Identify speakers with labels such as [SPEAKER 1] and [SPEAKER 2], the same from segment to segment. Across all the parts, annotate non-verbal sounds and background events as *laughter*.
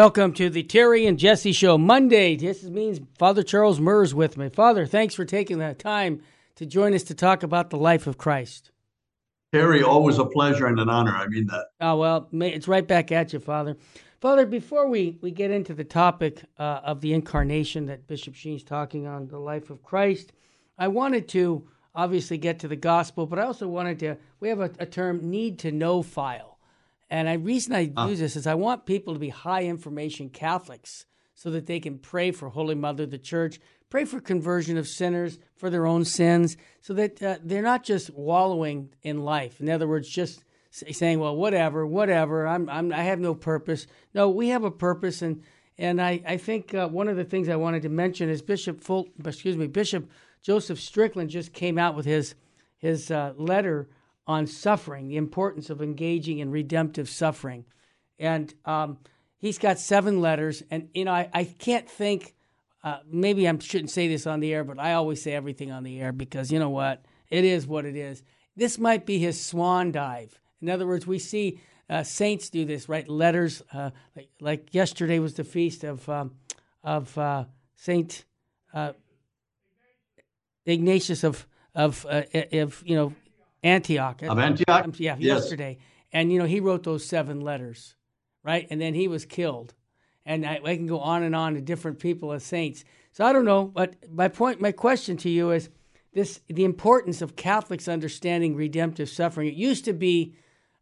[SPEAKER 1] Welcome to the Terry and Jesse Show. Monday, this means Father Charles Murr's with me. Father, thanks for taking the time to join us to talk about the life of Christ.
[SPEAKER 2] Terry, always a pleasure and an honor. I mean that.
[SPEAKER 1] Oh, well, it's right back at you, Father. Father, before we, we get into the topic uh, of the incarnation that Bishop Sheen's talking on, the life of Christ, I wanted to obviously get to the gospel, but I also wanted to, we have a, a term, need to know file. And the reason I uh. this is I want people to be high information Catholics so that they can pray for Holy Mother, the Church, pray for conversion of sinners, for their own sins, so that uh, they're not just wallowing in life. In other words, just saying, "Well, whatever, whatever. I'm, I'm I have no purpose." No, we have a purpose, and and I I think uh, one of the things I wanted to mention is Bishop Fult, excuse me, Bishop Joseph Strickland just came out with his his uh, letter on suffering, the importance of engaging in redemptive suffering. And um, he's got seven letters. And, you know, I, I can't think, uh, maybe I shouldn't say this on the air, but I always say everything on the air because, you know what? It is what it is. This might be his swan dive. In other words, we see uh, saints do this, write letters. Uh, like, like, yesterday was the feast of, um, of uh, Saint uh, Ignatius of, of, uh, of, you know, Antioch.
[SPEAKER 2] Of Antioch?
[SPEAKER 1] Yeah, yes. yesterday. And, you know, he wrote those seven letters, right? And then he was killed. And I, I can go on and on to different people as saints. So I don't know, but my point, my question to you is this the importance of Catholics understanding redemptive suffering. It used to be,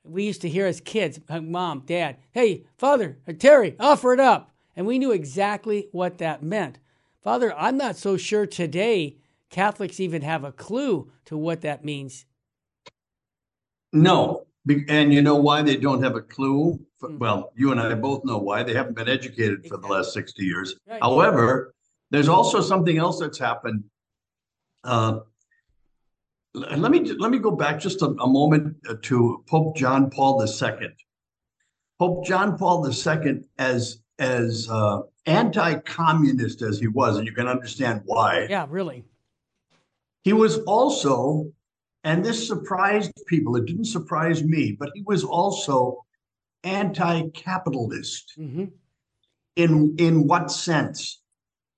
[SPEAKER 1] we used to hear as kids, mom, dad, hey, Father, uh, Terry, offer it up. And we knew exactly what that meant. Father, I'm not so sure today Catholics even have a clue to what that means
[SPEAKER 2] no, and you know why they don't have a clue? Hmm. Well, you and I both know why they haven't been educated for the last sixty years. Right. However, there's also something else that's happened. Uh, let me let me go back just a, a moment uh, to Pope John Paul II. Pope John Paul II, as as uh, anti-communist as he was, and you can understand why.
[SPEAKER 1] Yeah, really.
[SPEAKER 2] He was also and this surprised people. It didn't surprise me, but he was also anti-capitalist. Mm-hmm. In in what sense?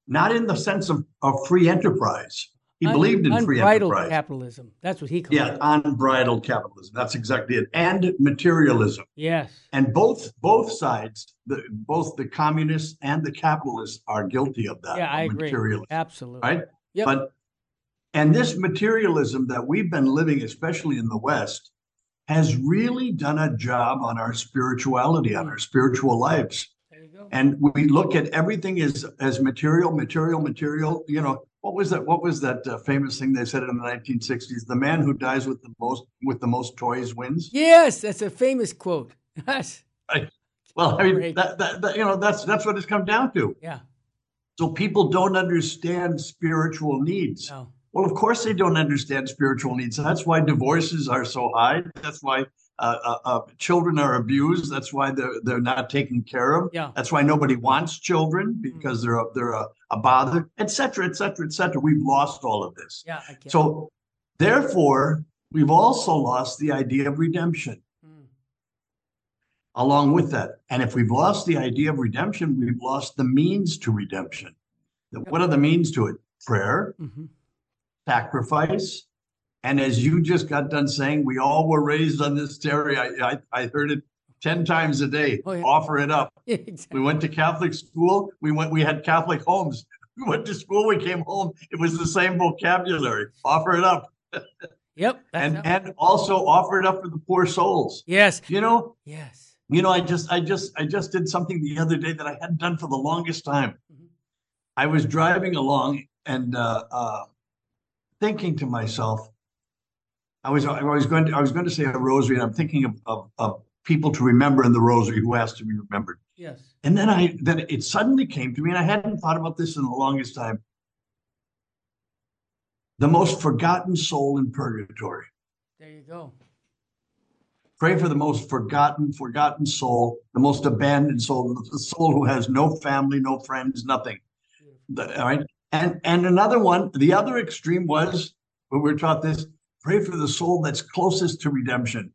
[SPEAKER 2] Not in the sense of, of free enterprise. He Un- believed in free enterprise.
[SPEAKER 1] capitalism. That's what he called
[SPEAKER 2] yeah, it. unbridled capitalism. That's exactly it. And materialism.
[SPEAKER 1] Yes.
[SPEAKER 2] And both both sides, the, both the communists and the capitalists are guilty of that.
[SPEAKER 1] Yeah, I agree. Absolutely.
[SPEAKER 2] Right? Yep. But and this materialism that we've been living, especially in the West, has really done a job on our spirituality, on our spiritual lives. And we look at everything as as material, material, material. You know, what was that? What was that uh, famous thing they said in the 1960s? The man who dies with the most with the most toys wins.
[SPEAKER 1] Yes, that's a famous quote. *laughs* Yes.
[SPEAKER 2] Right. Well, I mean, that, that, that, you know, that's that's what it's come down to.
[SPEAKER 1] Yeah.
[SPEAKER 2] So people don't understand spiritual needs. No. Well, of course they don't understand spiritual needs. That's why divorces are so high. That's why uh, uh, uh, children are abused. That's why they're they're not taken care of.
[SPEAKER 1] Yeah.
[SPEAKER 2] That's why nobody wants children because they're a, they're a, a bother, etc., etc., et cetera, et cetera. We've lost all of this.
[SPEAKER 1] Yeah.
[SPEAKER 2] So therefore, we've also lost the idea of redemption. Mm. Along with that, and if we've lost the idea of redemption, we've lost the means to redemption. What are the means to it? Prayer. Mm-hmm sacrifice. And as you just got done saying, we all were raised on this Terry. I, I, I heard it 10 times a day. Oh, yeah. Offer it up. *laughs* exactly. We went to Catholic school. We went, we had Catholic homes. *laughs* We went to school, we came home. It was the same vocabulary. Offer it up. *laughs*
[SPEAKER 1] Yep.
[SPEAKER 2] and and also offer it up for the poor souls.
[SPEAKER 1] Yes.
[SPEAKER 2] You know?
[SPEAKER 1] Yes.
[SPEAKER 2] You know, I just I just I just did something the other day that I hadn't done for the longest time. Mm-hmm. I was driving along and uh, uh, thinking to myself, I was I was going to I was going to say a rosary, and I'm thinking of, of, of people to remember in the rosary who has to be remembered.
[SPEAKER 1] Yes.
[SPEAKER 2] And then I then it suddenly came to me, and I hadn't thought about this in the longest time. The most forgotten soul in purgatory.
[SPEAKER 1] There you go.
[SPEAKER 2] Pray for the most forgotten, forgotten soul, the most abandoned soul, the soul who has no family, no friends, nothing. The, all right. And and another one, the other extreme was when we are taught this, pray for the soul that's closest to redemption.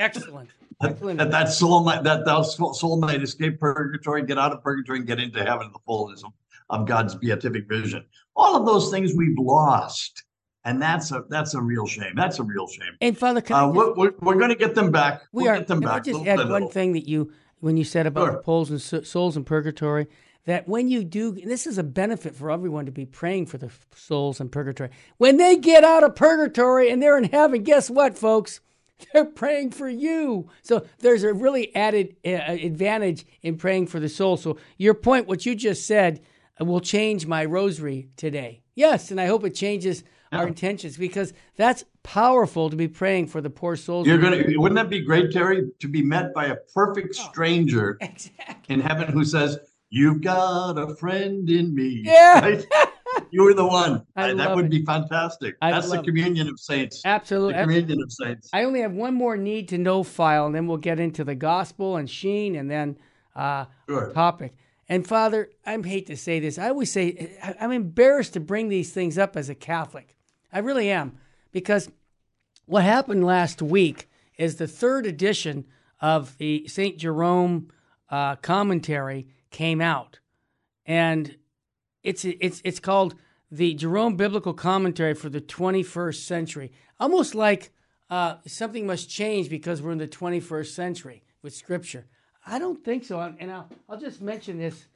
[SPEAKER 1] Excellent. *laughs*
[SPEAKER 2] Excellent. That, that soul might that, that soul might escape purgatory, get out of purgatory, and get into heaven, the fullness of, of God's beatific vision. All of those things we've lost. And that's a that's a real shame. That's a real shame.
[SPEAKER 1] And Father,
[SPEAKER 2] uh, we're, we're, we're, going to get them back.
[SPEAKER 1] We
[SPEAKER 2] we'll
[SPEAKER 1] are.
[SPEAKER 2] Get them
[SPEAKER 1] can
[SPEAKER 2] back.
[SPEAKER 1] I just add one thing that you when you said about sure. the and souls in purgatory? That when you do, this is a benefit for everyone to be praying for the souls in purgatory. When they get out of purgatory and they're in heaven, guess what, folks? *laughs* They're praying for you. So there's a really added uh, advantage in praying for the soul. So your point, what you just said, uh, will change my rosary today. Yes, and I hope it changes yeah. our intentions because that's powerful to be praying for the poor souls.
[SPEAKER 2] You're gonna wouldn't that be great, Terry, to be met by a perfect oh, stranger oh, *laughs* exactly. in heaven who says, You've got a friend in me.
[SPEAKER 1] Yeah. Right?
[SPEAKER 2] you were the one. *laughs* I that would it. be fantastic.
[SPEAKER 1] I
[SPEAKER 2] That's the communion it. of saints.
[SPEAKER 1] Absolutely.
[SPEAKER 2] The communion of saints.
[SPEAKER 1] I only have one more need to know file, and then we'll get into the gospel and Sheen and then uh, sure. topic. And Father, I hate to say this. I always say I'm embarrassed to bring these things up as a Catholic. I really am. Because what happened last week is the third edition of the St. Jerome uh, commentary came out, and it's it's it's called the Jerome Biblical Commentary for the 21st Century. Almost like uh, something must change because we're in the 21st century with Scripture. I don't think so. And I'll, I'll just mention this.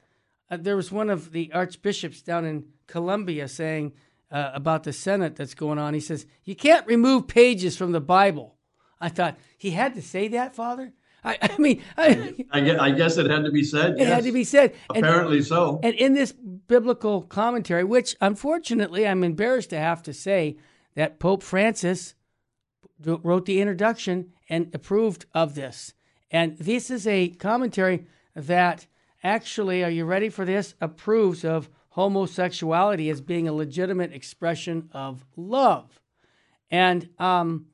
[SPEAKER 1] Uh, there was one of the archbishops down in Colombia saying uh, about the Synod that's going on. He says, You can't remove pages from the Bible. I thought, he had to say that, Father? I, I mean, I,
[SPEAKER 2] I, guess, I, guess, it had to be said.
[SPEAKER 1] It yes. had to be said.
[SPEAKER 2] Apparently
[SPEAKER 1] and,
[SPEAKER 2] so.
[SPEAKER 1] And in this biblical commentary, which unfortunately I'm embarrassed to have to say that Pope Francis wrote the introduction and approved of this. And this is a commentary that actually, are you ready for this? Approves of homosexuality as being a legitimate expression of love. And um,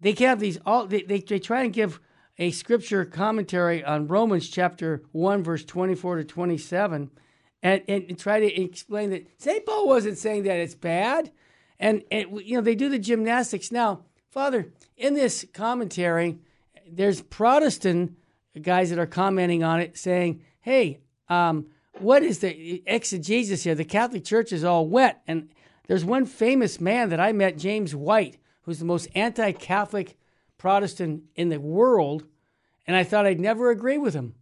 [SPEAKER 1] they have these all they, they, they try and give a scripture commentary on Romans chapter 1, verse 24 to 27, and, and try to explain that St. Paul wasn't saying that it's bad. And, and, you know, they do the gymnastics. Now, Father, in this commentary, there's Protestant guys that are commenting on it saying, hey, um, what is the exegesis here? The Catholic Church is all wet. And there's one famous man that I met, James White, who's the most anti Catholic Protestant in the world, and I thought I'd never agree with him.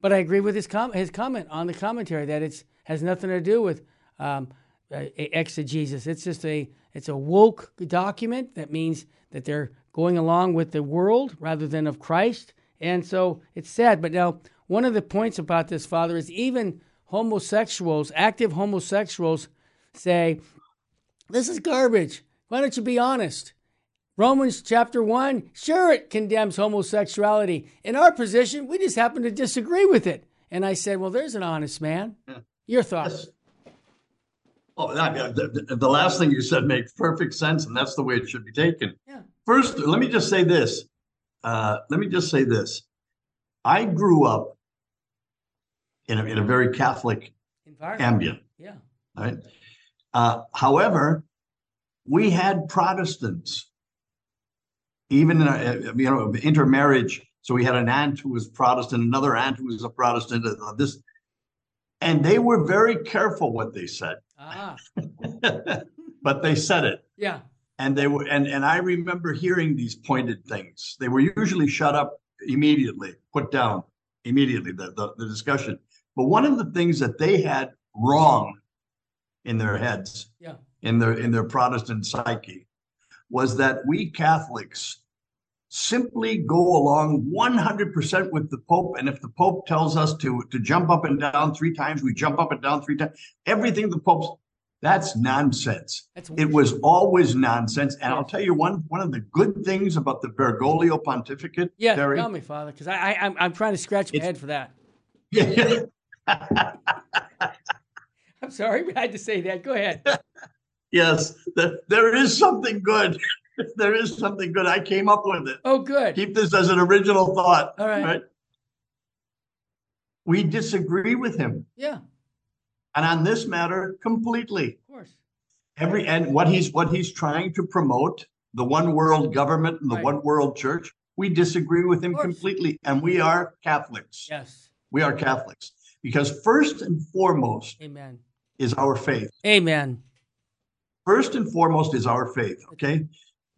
[SPEAKER 1] But I agree with his, com- his comment on the commentary that it has nothing to do with um, exegesis. It's just a it's a woke document that means that they're going along with the world rather than of Christ. And so it's sad. But now, one of the points about this, Father, is even homosexuals, active homosexuals, say, This is garbage. Why don't you be honest? Romans chapter 1, sure, it condemns homosexuality. In our position, we just happen to disagree with it. And I said, Well, there's an honest man. Yeah. Your thoughts? Yes.
[SPEAKER 2] Oh, the, the, the, last thing you said makes perfect sense, and that's the way it should be taken. Yeah. First, let me just say this. Uh, let me just say this. I grew up in a, in a very Catholic ambient.
[SPEAKER 1] Yeah.
[SPEAKER 2] Right. Uh, however, we had Protestants even in a, you know intermarriage. So we had an aunt who was Protestant, another aunt who was a Protestant. Uh, this, and they were very careful what they said. Ah. *laughs* but they said it.
[SPEAKER 1] Yeah.
[SPEAKER 2] And they were, and and I remember hearing these pointed things. They were usually shut up immediately, put down immediately. The the, the discussion. But one of the things that they had wrong in their heads,
[SPEAKER 1] yeah.
[SPEAKER 2] in their in their Protestant psyche, was that we Catholics simply go along 100% with the Pope. And if the Pope tells us to, to jump up and down three times, we jump up and down three times. Everything the Pope's that's nonsense. That's it was always nonsense. And I'll tell you one one of the good things about the Bergoglio pontificate.
[SPEAKER 1] Yeah, Terry, tell me, Father, because I, I am I'm, I'm trying to scratch my head for that. Yeah. *laughs* *laughs* I'm sorry, I had to say that. Go ahead. *laughs*
[SPEAKER 2] yes, there, there is something good. *laughs* there is something good. I came up with it.
[SPEAKER 1] Oh, good.
[SPEAKER 2] Keep this as an original thought.
[SPEAKER 1] All right. right?
[SPEAKER 2] We disagree with him.
[SPEAKER 1] Yeah.
[SPEAKER 2] And on this matter, completely.
[SPEAKER 1] Of course.
[SPEAKER 2] Every and what he's what he's trying to promote, the one world government and the right. one world church, We disagree with him completely, and we are Catholics.
[SPEAKER 1] Yes.
[SPEAKER 2] We are Catholics because first and foremost
[SPEAKER 1] Amen.
[SPEAKER 2] is our faith.
[SPEAKER 1] Amen.
[SPEAKER 2] First and foremost is our faith. Okay.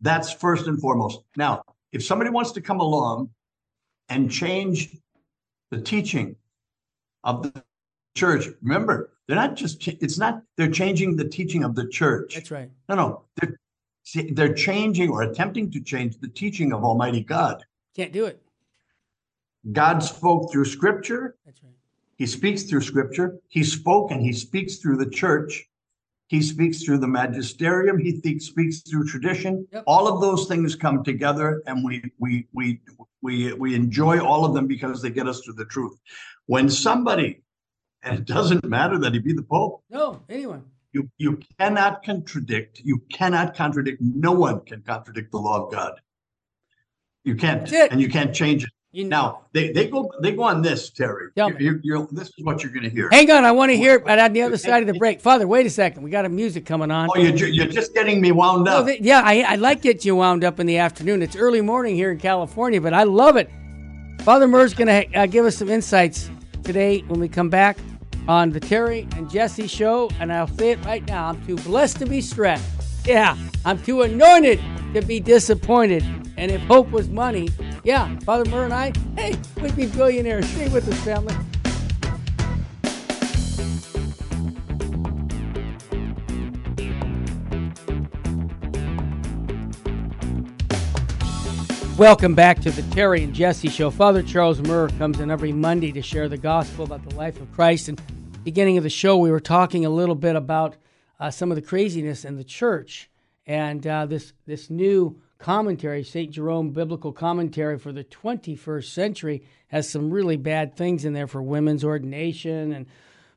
[SPEAKER 2] That's first and foremost. Now, if somebody wants to come along and change the teaching of the church, remember, they're not just, it's not, they're changing the teaching of the church.
[SPEAKER 1] That's right.
[SPEAKER 2] No, no. They're, they're changing or attempting to change the teaching of Almighty God.
[SPEAKER 1] Can't do it.
[SPEAKER 2] God spoke through scripture.
[SPEAKER 1] That's right.
[SPEAKER 2] He speaks through scripture. He spoke and he speaks through the church. He speaks through the magisterium. He th- speaks through tradition.
[SPEAKER 1] Yep.
[SPEAKER 2] All of those things come together, and we we we we we enjoy all of them because they get us to the truth. When somebody, and it doesn't matter that he be the pope,
[SPEAKER 1] No, anyone.
[SPEAKER 2] you you cannot contradict. You cannot contradict. No one can contradict the law of God. You can't, and you can't change it.
[SPEAKER 1] You
[SPEAKER 2] Now they, they go they go on this, Terry.
[SPEAKER 1] Tell
[SPEAKER 2] You-
[SPEAKER 1] me.
[SPEAKER 2] you- you're- this is what you're going to hear.
[SPEAKER 1] Hang on, I want to hear it on the other side of the break. Father, wait a second. We got a music coming on.
[SPEAKER 2] Oh, you're, you're just getting me wound up.
[SPEAKER 1] th- yeah, I, I like get you wound up in the afternoon. It's early morning here in California, but I love it. Father Murr's going to uh, give us some insights today when we come back on the Terry and Jesse show. And I'll say it right now I'm too blessed to be stressed. Yeah, I'm too anointed to be disappointed. And if hope was money, yeah, Father Murr and I, hey, we'd be billionaires. Stay with us, family. Welcome back to the Terry and Jesse Show. Father Charles Murr comes in every Monday to share the gospel about the life of Christ. And beginning of the show, we were talking a little bit about uh, some of the craziness in the church and uh, this this new commentary, Saint Jerome Biblical Commentary for the 21st century, has some really bad things in there for women's ordination and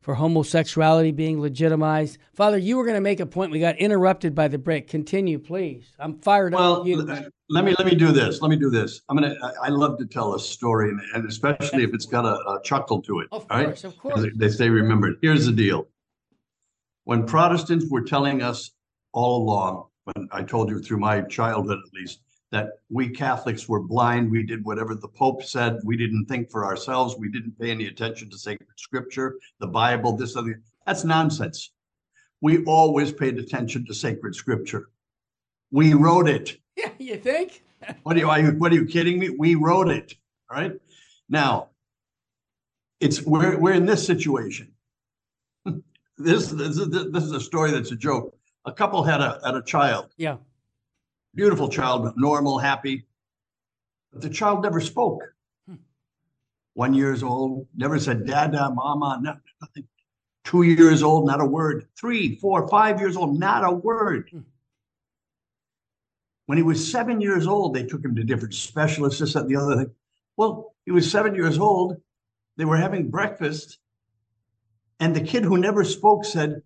[SPEAKER 1] for homosexuality being legitimized. Father, you were going to make a point. We got interrupted by the break. Continue, please. I'm fired
[SPEAKER 2] Well,
[SPEAKER 1] up. with you.
[SPEAKER 2] l- let me let me do this. Let me do this. I'm gonna. I, I love to tell a story, and, and especially if it's got a, a chuckle to it.
[SPEAKER 1] Of
[SPEAKER 2] right?
[SPEAKER 1] course, of course.
[SPEAKER 2] They, they say remember. Here's the deal. When Protestants were telling us all along, when I told you through my childhood at least, that we Catholics were blind, we did whatever the Pope said, we didn't think for ourselves, we didn't pay any attention to sacred scripture, the Bible, this other. That's nonsense. We always paid attention to sacred scripture. We wrote it. *laughs*
[SPEAKER 1] Yeah, you think? *laughs*
[SPEAKER 2] What are you, are you, what are you kidding me? We wrote it. All right. Now, it's we're we're in this situation. This this is this is a story that's a joke. A couple had a had a child,
[SPEAKER 1] Yeah.
[SPEAKER 2] beautiful child, normal, happy. But the child never spoke. One years old, never said dada, mama, no, nothing. Two years old, not a word. Three, four, five years old, not a word.
[SPEAKER 1] Hmm.
[SPEAKER 2] When he was seven years old, they took him to different specialists, this, that, and the other thing. Well, he was seven years old. They were having breakfast. And the kid who never spoke said,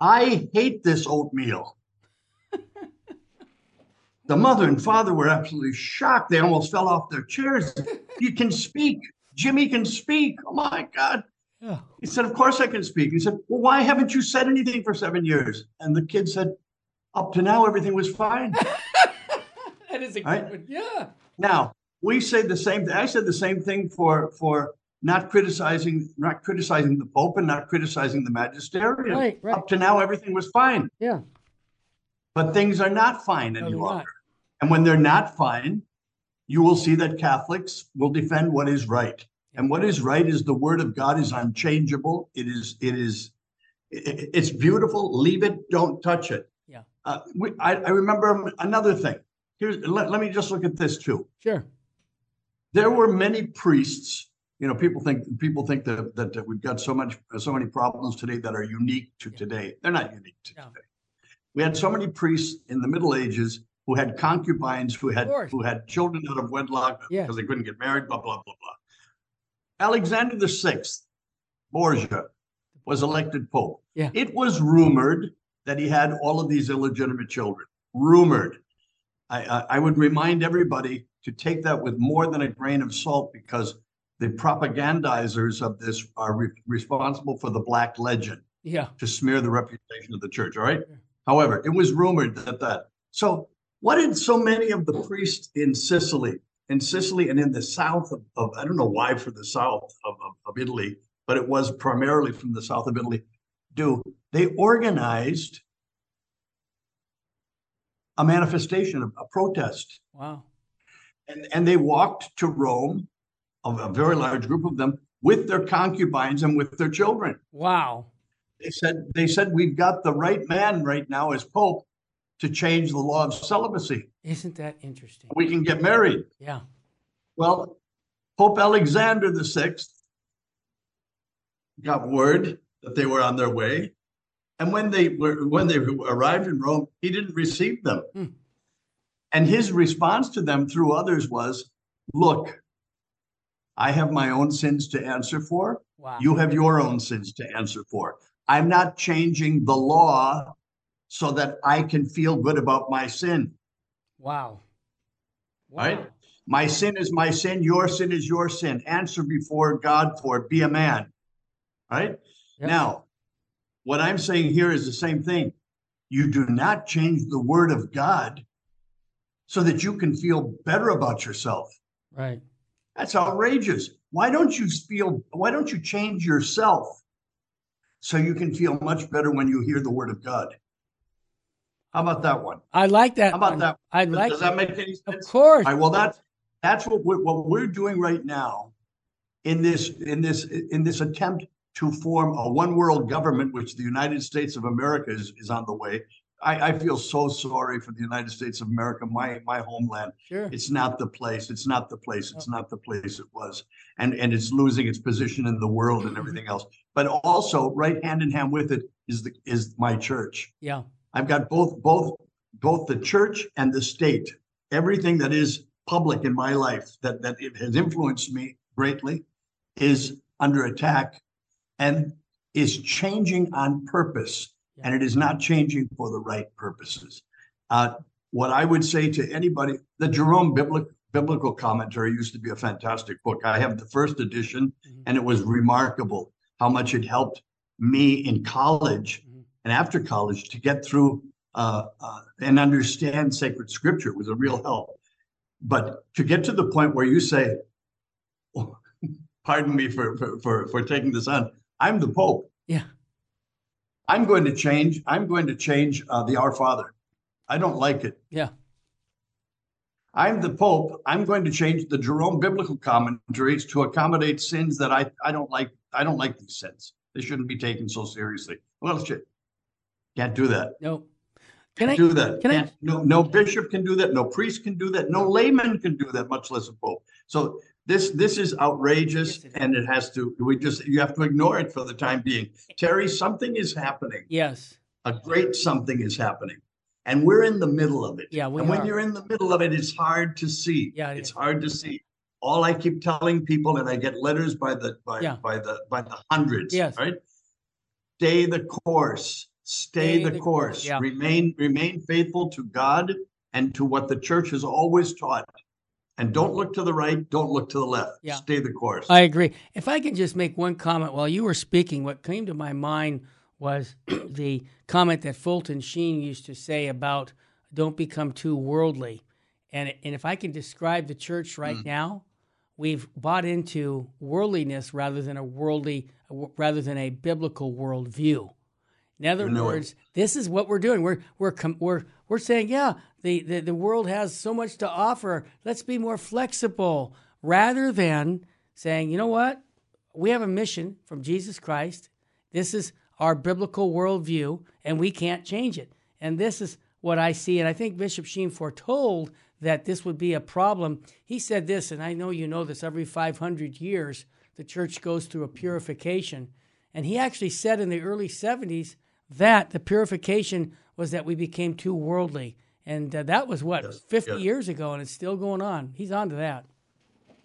[SPEAKER 2] I hate this oatmeal. *laughs* the mother and father were absolutely shocked. They almost fell off their chairs. *laughs* You can speak. Jimmy can speak. Oh my God.
[SPEAKER 1] Yeah.
[SPEAKER 2] He said, Of course I can speak. He said, Well, why haven't you said anything for seven years? And the kid said, Up to now, everything was fine. *laughs*
[SPEAKER 1] That is a good
[SPEAKER 2] Right?
[SPEAKER 1] one. Yeah.
[SPEAKER 2] Now we say the same thing. I said the same thing for for not criticizing not criticizing the Pope and not criticizing the magisterium.
[SPEAKER 1] Right, right.
[SPEAKER 2] Up to now, everything was fine,
[SPEAKER 1] Yeah.
[SPEAKER 2] but things are not fine
[SPEAKER 1] No,
[SPEAKER 2] any longer.
[SPEAKER 1] not.
[SPEAKER 2] And when they're not fine, you will see that Catholics will defend what is right. And what is right is the Word of God is unchangeable. It is it is it- it's beautiful. Leave it. Don't touch it.
[SPEAKER 1] Yeah.
[SPEAKER 2] Uh, we, I, I remember another thing. Here's let, let me just look at this too.
[SPEAKER 1] Sure.
[SPEAKER 2] there were many priests you know people think people think that, that, that we've got so much so many problems today that are unique to today. They're not unique to
[SPEAKER 1] No.
[SPEAKER 2] today. We had so many priests in the middle ages who had concubines who had who had children out of wedlock
[SPEAKER 1] Yeah.
[SPEAKER 2] because they couldn't get married blah blah blah blah. Alexander the sixth borgia was elected pope.
[SPEAKER 1] Yeah.
[SPEAKER 2] it was rumored that he had all of these illegitimate children. Rumored. I, I, I would remind everybody to take that with more than a grain of salt because the propagandizers of this are re- responsible for the black legend
[SPEAKER 1] Yeah.
[SPEAKER 2] to smear the reputation of the church. All right.
[SPEAKER 1] Yeah.
[SPEAKER 2] However, it was rumored that that. So, what did so many of the priests in Sicily in Sicily and in the south of, of I don't know why for the south of, of, of Italy, but it was primarily from the south of Italy, do they organized a manifestation, a, a protest.
[SPEAKER 1] Wow.
[SPEAKER 2] And, and they walked to Rome, a, a very large group of them, with their concubines and with their children.
[SPEAKER 1] Wow.
[SPEAKER 2] They said they said we've got the right man right now as Pope to change the law of celibacy.
[SPEAKER 1] Isn't that interesting?
[SPEAKER 2] We can get married.
[SPEAKER 1] Yeah.
[SPEAKER 2] Well, Pope Alexander the Sixth got word that they were on their way, and when they were when they arrived in Rome, he didn't receive them. Hmm. And his response to them through others was, "Look, I have my own sins to answer for. Wow. You have your own sins to answer for. I'm not changing the law so that I can feel good about my sin.
[SPEAKER 1] Wow.
[SPEAKER 2] wow. Right? My sin is my sin. Your sin is your sin. Answer before God for it. Be a man. Right? Yep. Now, what I'm saying here is the same thing. You do not change the word of God so that you can feel better about yourself.
[SPEAKER 1] Right.
[SPEAKER 2] That's outrageous. Why don't you feel why don't you change yourself so you can feel much better when you hear the word of God? How about that one?
[SPEAKER 1] I like that.
[SPEAKER 2] How about
[SPEAKER 1] one.
[SPEAKER 2] that?
[SPEAKER 1] I like.
[SPEAKER 2] Does that make any sense?
[SPEAKER 1] Of course.
[SPEAKER 2] All right, well, that's that's what we're, what we're doing right now in this in this in this attempt to form a one world government, which the United States of America is, is on the way. I, I, feel so sorry for the United States of America, my my homeland.
[SPEAKER 1] Sure.
[SPEAKER 2] It's not the place. It's not the place. It's not the place it was, and and it's losing its position in the world and mm-hmm. everything else. But also, right hand in hand with it is the is my church.
[SPEAKER 1] Yeah,
[SPEAKER 2] I've got both both both the church and the state. Everything that is public in my life that that it has influenced me greatly is under attack and is changing on purpose, and it is not changing for the right purposes. Uh, what I would say to anybody, the Jerome Biblical, Biblical Commentary used to be a fantastic book. I have the first edition, mm-hmm. and it was remarkable how much it helped me in college mm-hmm. and after college to get through uh, uh, and understand sacred scripture. It was a real help. But to get to the point where you say, *laughs* pardon me for, for, for, for taking this on, I'm the Pope.
[SPEAKER 1] Yeah.
[SPEAKER 2] I'm going to change. I'm going to change uh, the Our Father. I don't like it.
[SPEAKER 1] Yeah.
[SPEAKER 2] I'm the Pope. I'm going to change the Jerome biblical commentaries to accommodate sins that I, I don't like. I don't like these sins. They shouldn't be taken so seriously. Well, shit. Can't do that.
[SPEAKER 1] No.
[SPEAKER 2] Can I do that? Can Can't, I? No, no bishop can do that. No priest can do that. No layman can do that, much less a pope. So this this is outrageous, yes, it and it has to. We just you have to ignore it for the time being. Terry, something is happening.
[SPEAKER 1] Yes,
[SPEAKER 2] a great something is happening, and we're in the middle of it.
[SPEAKER 1] Yeah, we
[SPEAKER 2] and
[SPEAKER 1] are.
[SPEAKER 2] when you're in the middle of it, it's hard to see.
[SPEAKER 1] Yeah,
[SPEAKER 2] it's hard to see. All I keep telling people, and I get letters by the by yeah. by the by the hundreds.
[SPEAKER 1] Yes,
[SPEAKER 2] right. Stay the course. Stay, the, course. Yeah. Remain remain faithful to God and to what the church has always taught and don't look to the right, don't look to the left. Yeah. Stay the course.
[SPEAKER 1] I agree. If I can just make one comment while you were speaking, what came to my mind was *clears throat* the comment that Fulton Sheen used to say about don't become too worldly. And, and if I can describe the church right mm. now, we've bought into worldliness rather than a worldly, rather than a biblical worldview. In other words, this is what we're doing. We're we're we're we're saying, yeah, the, the, the world has so much to offer. Let's be more flexible rather than saying, you know what? We have a mission from Jesus Christ. This is our biblical worldview, and we can't change it. And this is what I see. And I think Bishop Sheen foretold that this would be a problem. He said this, and I know you know this every 500 years, the church goes through a purification. And he actually said in the early 70s that the purification was that we became too worldly. And uh, that was what, yes, 50 yes. years ago, and it's still going on. He's on to that.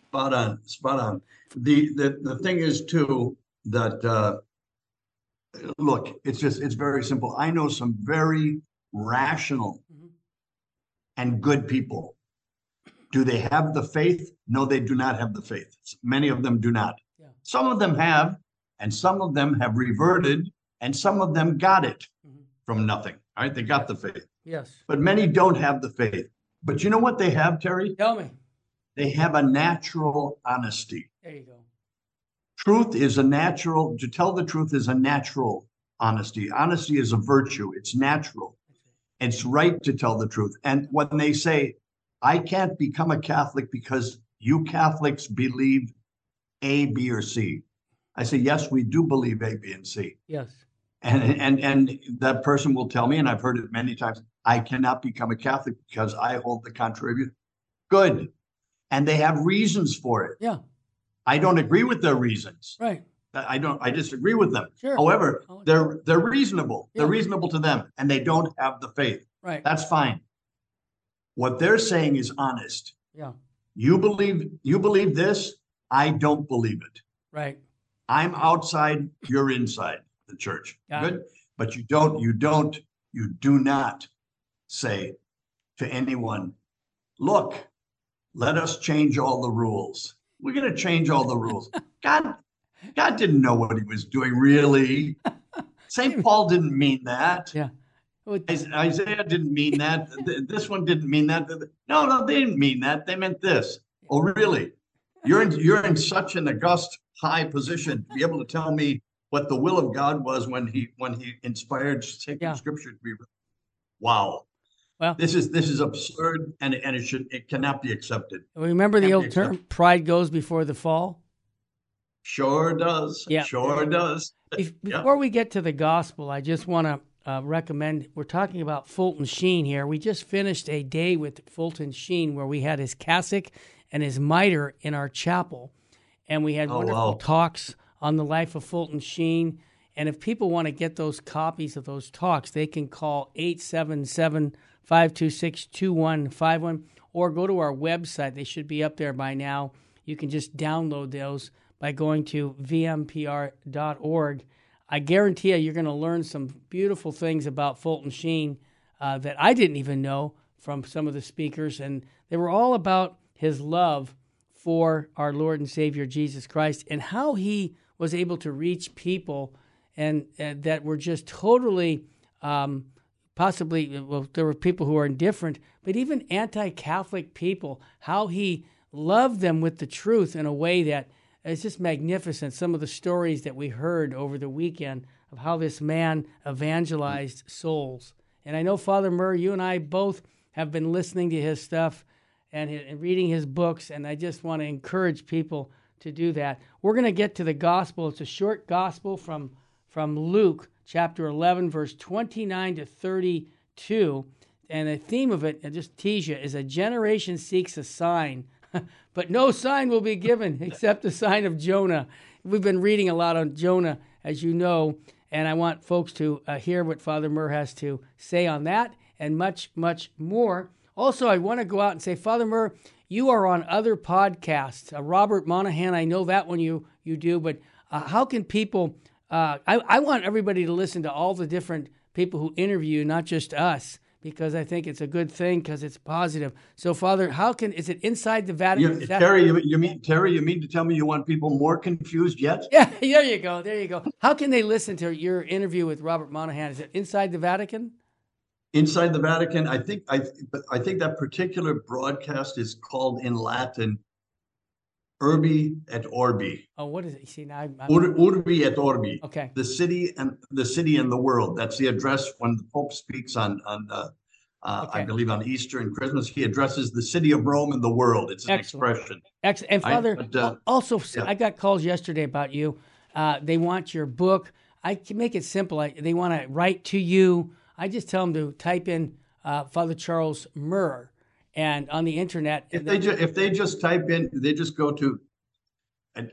[SPEAKER 2] Spot on, spot on. The, the, the thing is, too, that uh, look, it's just, it's very simple. I know some very rational mm-hmm. and good people. Do they have the faith? No, they do not have the faith. Many of them do not. Yeah. Some of them have, and some of them have reverted and some of them got it mm-hmm. from nothing. Right? They got the faith.
[SPEAKER 1] Yes.
[SPEAKER 2] But many don't have the faith. But you know what they have, Terry?
[SPEAKER 1] Tell me.
[SPEAKER 2] they have a natural honesty.
[SPEAKER 1] There you go.
[SPEAKER 2] Truth is a natural, to tell the truth is a natural honesty. Honesty is a virtue, it's natural. It's right to tell the truth. And when they say, I can't become a Catholic because you Catholics believe A, B, or C, I say, yes, we do believe A, B, and C.
[SPEAKER 1] Yes.
[SPEAKER 2] And and and that person will tell me, and I've heard it many times, I cannot become a Catholic because I hold the contrary view. Good. And they have reasons for it.
[SPEAKER 1] Yeah.
[SPEAKER 2] I don't agree with their reasons.
[SPEAKER 1] Right.
[SPEAKER 2] I don't I disagree with them.
[SPEAKER 1] Sure.
[SPEAKER 2] However,
[SPEAKER 1] Oh,
[SPEAKER 2] they're they're reasonable. They're reasonable to them and they don't have the faith.
[SPEAKER 1] Right.
[SPEAKER 2] That's fine. What they're saying is honest.
[SPEAKER 1] Yeah.
[SPEAKER 2] You believe you believe this, I don't believe it.
[SPEAKER 1] Right.
[SPEAKER 2] I'm outside, you're inside the church.
[SPEAKER 1] Got it.
[SPEAKER 2] Good. But you don't, you don't, you do not say to anyone, look, let us change all the rules. We're going to change all the rules. *laughs* God, God didn't know what he was doing, really. St. Paul didn't mean that.
[SPEAKER 1] Yeah.
[SPEAKER 2] Isaiah didn't mean that. *laughs* This one didn't mean that. No, no, they didn't mean that. They meant this. Oh, really? You're in, you're in such an august, high position to be able to tell me what the will of God was when he when he inspired sacred
[SPEAKER 1] Yeah.
[SPEAKER 2] scripture to be written. Wow.
[SPEAKER 1] Well-
[SPEAKER 2] this is this is absurd and and it should it cannot be accepted.
[SPEAKER 1] Remember the old term, pride goes before the fall?
[SPEAKER 2] Sure does.
[SPEAKER 1] Yeah.
[SPEAKER 2] Sure does. *laughs* Yeah.
[SPEAKER 1] Before we get to the gospel, I just want to uh, recommend. We're talking about Fulton Sheen here. We just finished a day with Fulton Sheen where we had his cassock and his mitre in our chapel, and we had
[SPEAKER 2] Oh,
[SPEAKER 1] wonderful
[SPEAKER 2] wow.
[SPEAKER 1] talks on the life of Fulton Sheen. And if people want to get those copies of those talks, they can call 877 526 2151 or go to our website. They should be up there by now. You can just download those by going to vmpr.org. I guarantee you, you're going to learn some beautiful things about Fulton Sheen uh, that I didn't even know from some of the speakers. And they were all about his love for our Lord and Savior Jesus Christ and how he was able to reach people and, and that were just totally um, possibly well there were people who were indifferent but even anti-catholic people how he loved them with the truth in a way that is just magnificent. Some of the stories that we heard over the weekend of how this man evangelized souls. And i know father murr you and i both have been listening to his stuff and reading his books and i just want to encourage people to do that we're going to get to the gospel it's a short gospel from from Luke chapter 11, verse 29 to 32. And the theme of it, I just tease you, is a generation seeks a sign, *laughs* but no sign will be given *laughs* except the sign of Jonah. We've been reading a lot on Jonah, as you know, and I want folks to uh, hear what Father Murr has to say on that and much, much more. Also, I want to go out and say, Father Murr, you are on other podcasts. Uh, Robert Moynihan, I know that one you, you do, but uh, how can people uh, I, I want everybody to listen to all the different people who interview, not just us, because I think it's a good thing because it's positive. So, Father, how can is it inside the Vatican?
[SPEAKER 2] You,
[SPEAKER 1] that-
[SPEAKER 2] Terry, you, you mean Terry, you mean to tell me you want people more confused yet? *laughs*
[SPEAKER 1] yeah, there you go, there you go. How can they listen to your interview with Robert Moynihan? Is it inside the Vatican?
[SPEAKER 2] Inside the Vatican. I think I but I think that particular broadcast is called in Latin Urbi et Orbi.
[SPEAKER 1] Oh, what is it? You see now, I'm, I'm-
[SPEAKER 2] Ur, urbi et Orbi.
[SPEAKER 1] okay,
[SPEAKER 2] The city and the city and the world. That's the address when the Pope speaks on on uh, uh, I believe on Easter and Christmas. He addresses the city of Rome and the world. It's an
[SPEAKER 1] Excellent.
[SPEAKER 2] expression.
[SPEAKER 1] Ex- and
[SPEAKER 2] I-
[SPEAKER 1] Father,
[SPEAKER 2] but, uh,
[SPEAKER 1] also,
[SPEAKER 2] yeah.
[SPEAKER 1] I got calls yesterday about you. Uh, they want your book. I can make it simple. I, they want to write to you. I just tell them to type in uh, Father Charles Murr and on the internet.
[SPEAKER 2] If they
[SPEAKER 1] then-
[SPEAKER 2] ju- if they just type in, they just go to.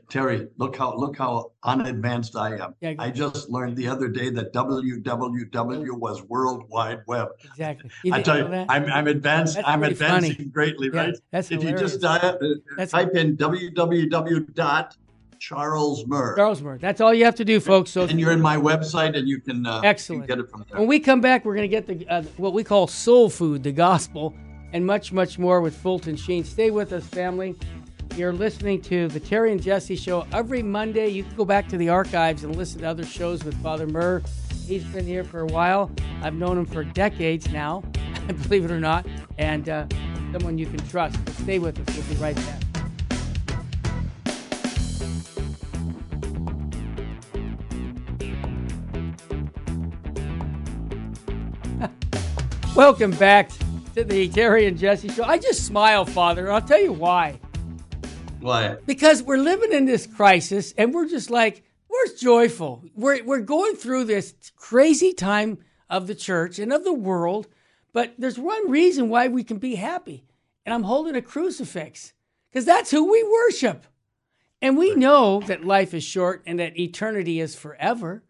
[SPEAKER 2] Terry, look how look how unadvanced I am.
[SPEAKER 1] Yeah,
[SPEAKER 2] I just learned the other day that www was World Wide Web.
[SPEAKER 1] exactly. You
[SPEAKER 2] I tell you,
[SPEAKER 1] that?
[SPEAKER 2] I'm I'm advanced.
[SPEAKER 1] That's
[SPEAKER 2] I'm advancing
[SPEAKER 1] funny.
[SPEAKER 2] greatly,
[SPEAKER 1] Yeah,
[SPEAKER 2] right?
[SPEAKER 1] that's
[SPEAKER 2] if you just
[SPEAKER 1] hilarious.
[SPEAKER 2] uh, type in www dot Charles Murr,
[SPEAKER 1] Charles Murr. That's all you have to do, folks. So
[SPEAKER 2] and you're in my website, and you can uh, you can
[SPEAKER 1] Excellent.
[SPEAKER 2] get it from there.
[SPEAKER 1] When we come back, we're going to get the uh, what we call soul food, the gospel, and much, much more with Fulton Sheen. Stay with us, family. You're listening to the Terry and Jesse Show every Monday. You can go back to the archives and listen to other shows with Father Murr. He's been here for a while. I've known him for decades now, *laughs* believe it or not. And uh, someone you can trust. But stay with us. We'll be right back. Welcome back to the Terry and Jesse show. I just smile, Father. I'll tell you why.
[SPEAKER 2] Why?
[SPEAKER 1] Because we're living in this crisis and we're just like, we're joyful. We're, we're going through this crazy time of the church and of the world, but there's one reason why we can be happy. And I'm holding a crucifix because that's who we worship. And we know that life is short and that eternity is forever.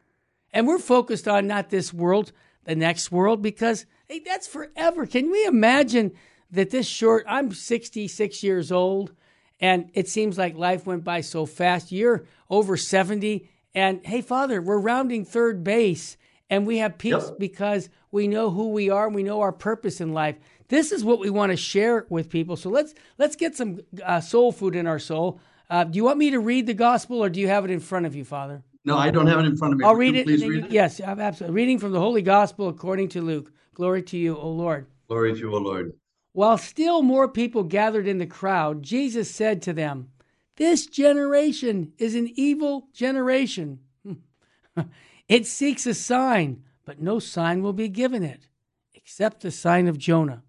[SPEAKER 1] And we're focused on not this world, the next world, because hey, that's forever. Can we imagine that this short, I'm 66 years old, and it seems like life went by so fast. You're over 70, and hey, Father, we're rounding third base, and we have peace yep. because we know who we are and we know our purpose in life. This is what we want to share with people. So let's let's get some uh, soul food in our soul. Uh, do you want me to read the gospel, or do you have it in front of you, Father?
[SPEAKER 2] No, I don't have it in front of me.
[SPEAKER 1] I'll read it,
[SPEAKER 2] please
[SPEAKER 1] read
[SPEAKER 2] you,
[SPEAKER 1] it. Yes, absolutely. Reading from the Holy Gospel according to Luke. Glory to you, O Lord.
[SPEAKER 2] Glory to you, O Lord.
[SPEAKER 1] While still more people gathered in the crowd, Jesus said to them, This generation is an evil generation. *laughs* it seeks a sign, but no sign will be given it, except the sign of Jonah.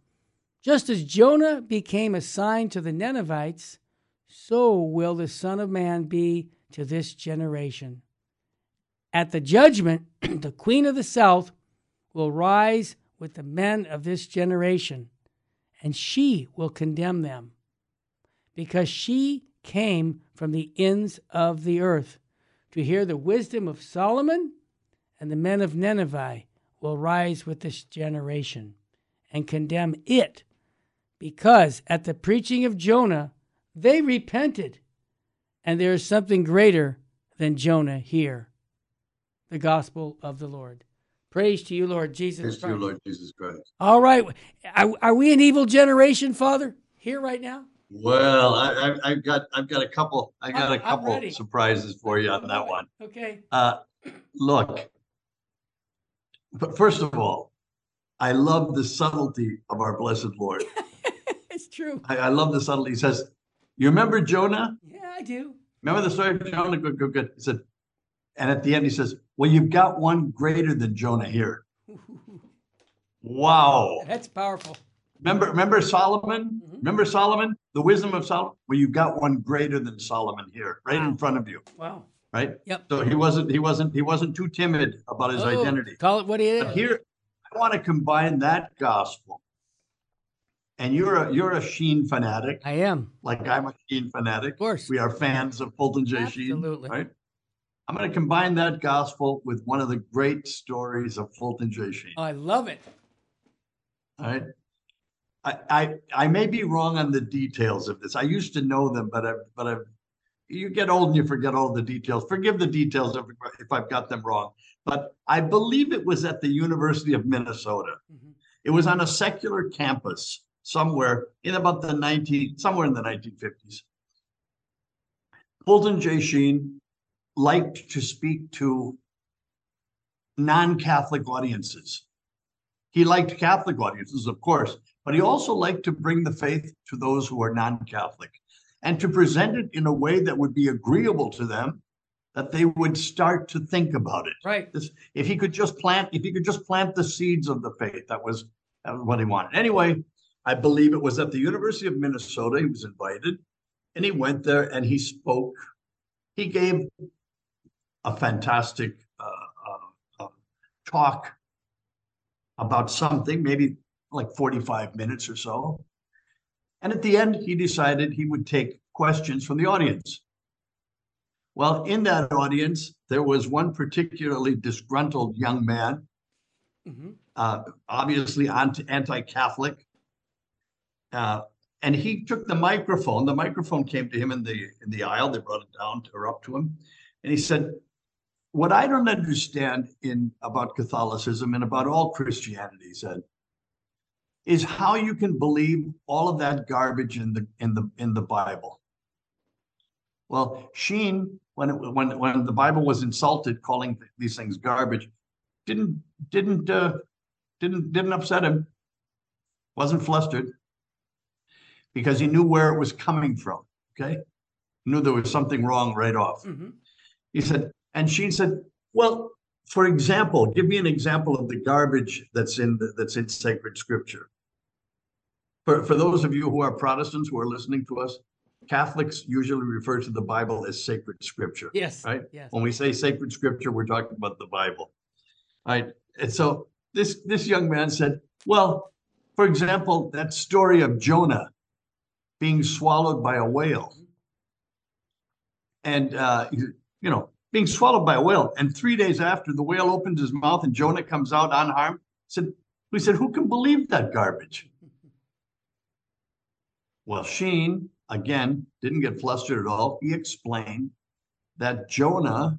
[SPEAKER 1] Just as Jonah became a sign to the Ninevites, so will the Son of Man be to this generation. At the judgment, *clears throat* the queen of the south will rise with the men of this generation, and she will condemn them, because she came from the ends of the earth to hear the wisdom of Solomon, and the men of Nineveh will rise with this generation and condemn it, because at the preaching of Jonah they repented, and there is something greater than Jonah here the gospel of the Lord. Praise to you, Lord Jesus Christ.
[SPEAKER 2] Praise
[SPEAKER 1] Christ.
[SPEAKER 2] to you, Lord Jesus Christ.
[SPEAKER 1] All right. Are, are, we an evil generation, Father, here right now?
[SPEAKER 2] Well, I, have got I've got a couple I got I'm, a couple surprises for you on that one.
[SPEAKER 1] Okay.
[SPEAKER 2] Uh, look, but first of all, I love the subtlety of our blessed Lord. *laughs*
[SPEAKER 1] it's true.
[SPEAKER 2] I, I, love the subtlety. He says, "You remember Jonah?"
[SPEAKER 1] Yeah, I do.
[SPEAKER 2] Remember the story of Jonah? Good, good, good. He said, and at the end, he says, Well, you've got one greater than Jonah here. wow.
[SPEAKER 1] That's powerful.
[SPEAKER 2] Remember, remember Solomon? Mm-hmm. Remember Solomon? The wisdom of Solomon? Well, you've got one greater than Solomon here, right in front of you.
[SPEAKER 1] Wow.
[SPEAKER 2] Right?
[SPEAKER 1] Yep.
[SPEAKER 2] So he wasn't he wasn't he wasn't too timid about his oh, identity.
[SPEAKER 1] Call it what he is.
[SPEAKER 2] But here I want to combine that gospel. And you're a you're a Sheen fanatic.
[SPEAKER 1] I am.
[SPEAKER 2] Like I'm a Sheen fanatic.
[SPEAKER 1] Of course.
[SPEAKER 2] We are fans of Fulton J.
[SPEAKER 1] Absolutely.
[SPEAKER 2] Sheen. Absolutely. Right? I'm going to combine that gospel with one of the great stories of Fulton J. Sheen.
[SPEAKER 1] I love it.
[SPEAKER 2] All right. I, I I may be wrong on the details of this. I used to know them, but I but I you get old and you forget all the details. Forgive the details if, if I've got them wrong. But I believe it was at the University of Minnesota. Mm-hmm. It was on a secular campus somewhere in about the 19 somewhere in the 1950s. Fulton J. Sheen liked to speak to non Catholic audiences. He liked Catholic audiences, of course, but he also liked to bring the faith to those who are non Catholic and to present it in a way that would be agreeable to them that they would start to think about it.
[SPEAKER 1] Right.
[SPEAKER 2] This, if he could just plant, if he could just plant the seeds of the faith, that was, that was what he wanted. Anyway, I believe it was at the University of Minnesota. He was invited, and he went there and he spoke. He gave a fantastic uh, uh, uh, talk about something, maybe like 45 minutes or so. And at the end, he decided he would take questions from the audience. Well, in that audience, there was one particularly disgruntled young man, mm-hmm. uh, obviously anti Catholic. Uh, and he took the microphone. The microphone came to him in the in the aisle. They brought it down to, or up to him, and he said, what I don't understand in about Catholicism and about all Christianity, said, is how you can believe all of that garbage in the in the in the Bible. Well, Sheen, when it, when when the Bible was insulted, calling these things garbage, didn't didn't uh, didn't didn't upset him. Wasn't flustered. because he knew where it was coming from. Okay. He knew there was something wrong right off.
[SPEAKER 1] Mhm.
[SPEAKER 2] He said, and she said, well, for example, give me an example of the garbage that's in the, that's in sacred scripture. For, for those of you who are Protestants who are listening to us, Catholics usually refer to the Bible as sacred scripture.
[SPEAKER 1] Yes.
[SPEAKER 2] Right?
[SPEAKER 1] Yes.
[SPEAKER 2] When we say sacred scripture, we're talking about the Bible. All right. And so this this young man said, well, for example, that story of Jonah being swallowed by a whale. And uh, you you know, being swallowed by a whale. And three days after, the whale opens his mouth and Jonah comes out unharmed. Said, we said, who can believe that garbage? Well, Sheen, again, didn't get flustered at all. He explained that Jonah,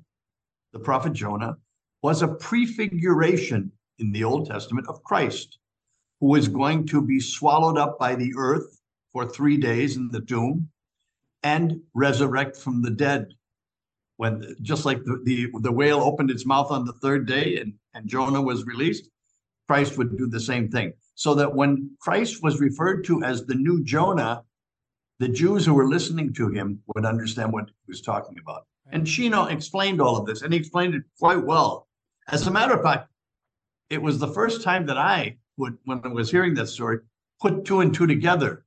[SPEAKER 2] the prophet Jonah, was a prefiguration in the Old Testament of Christ, who was going to be swallowed up by the earth for three days in the tomb and resurrect from the dead. When just like the, the, the whale opened its mouth on the third day and, and Jonah was released, Christ would do the same thing. So that when Christ was referred to as the new Jonah, the Jews who were listening to him would understand what he was talking about. And Sheen explained all of this, and he explained it quite well. As a matter of fact, it was the first time that I would, when I was hearing that story, put two and two together.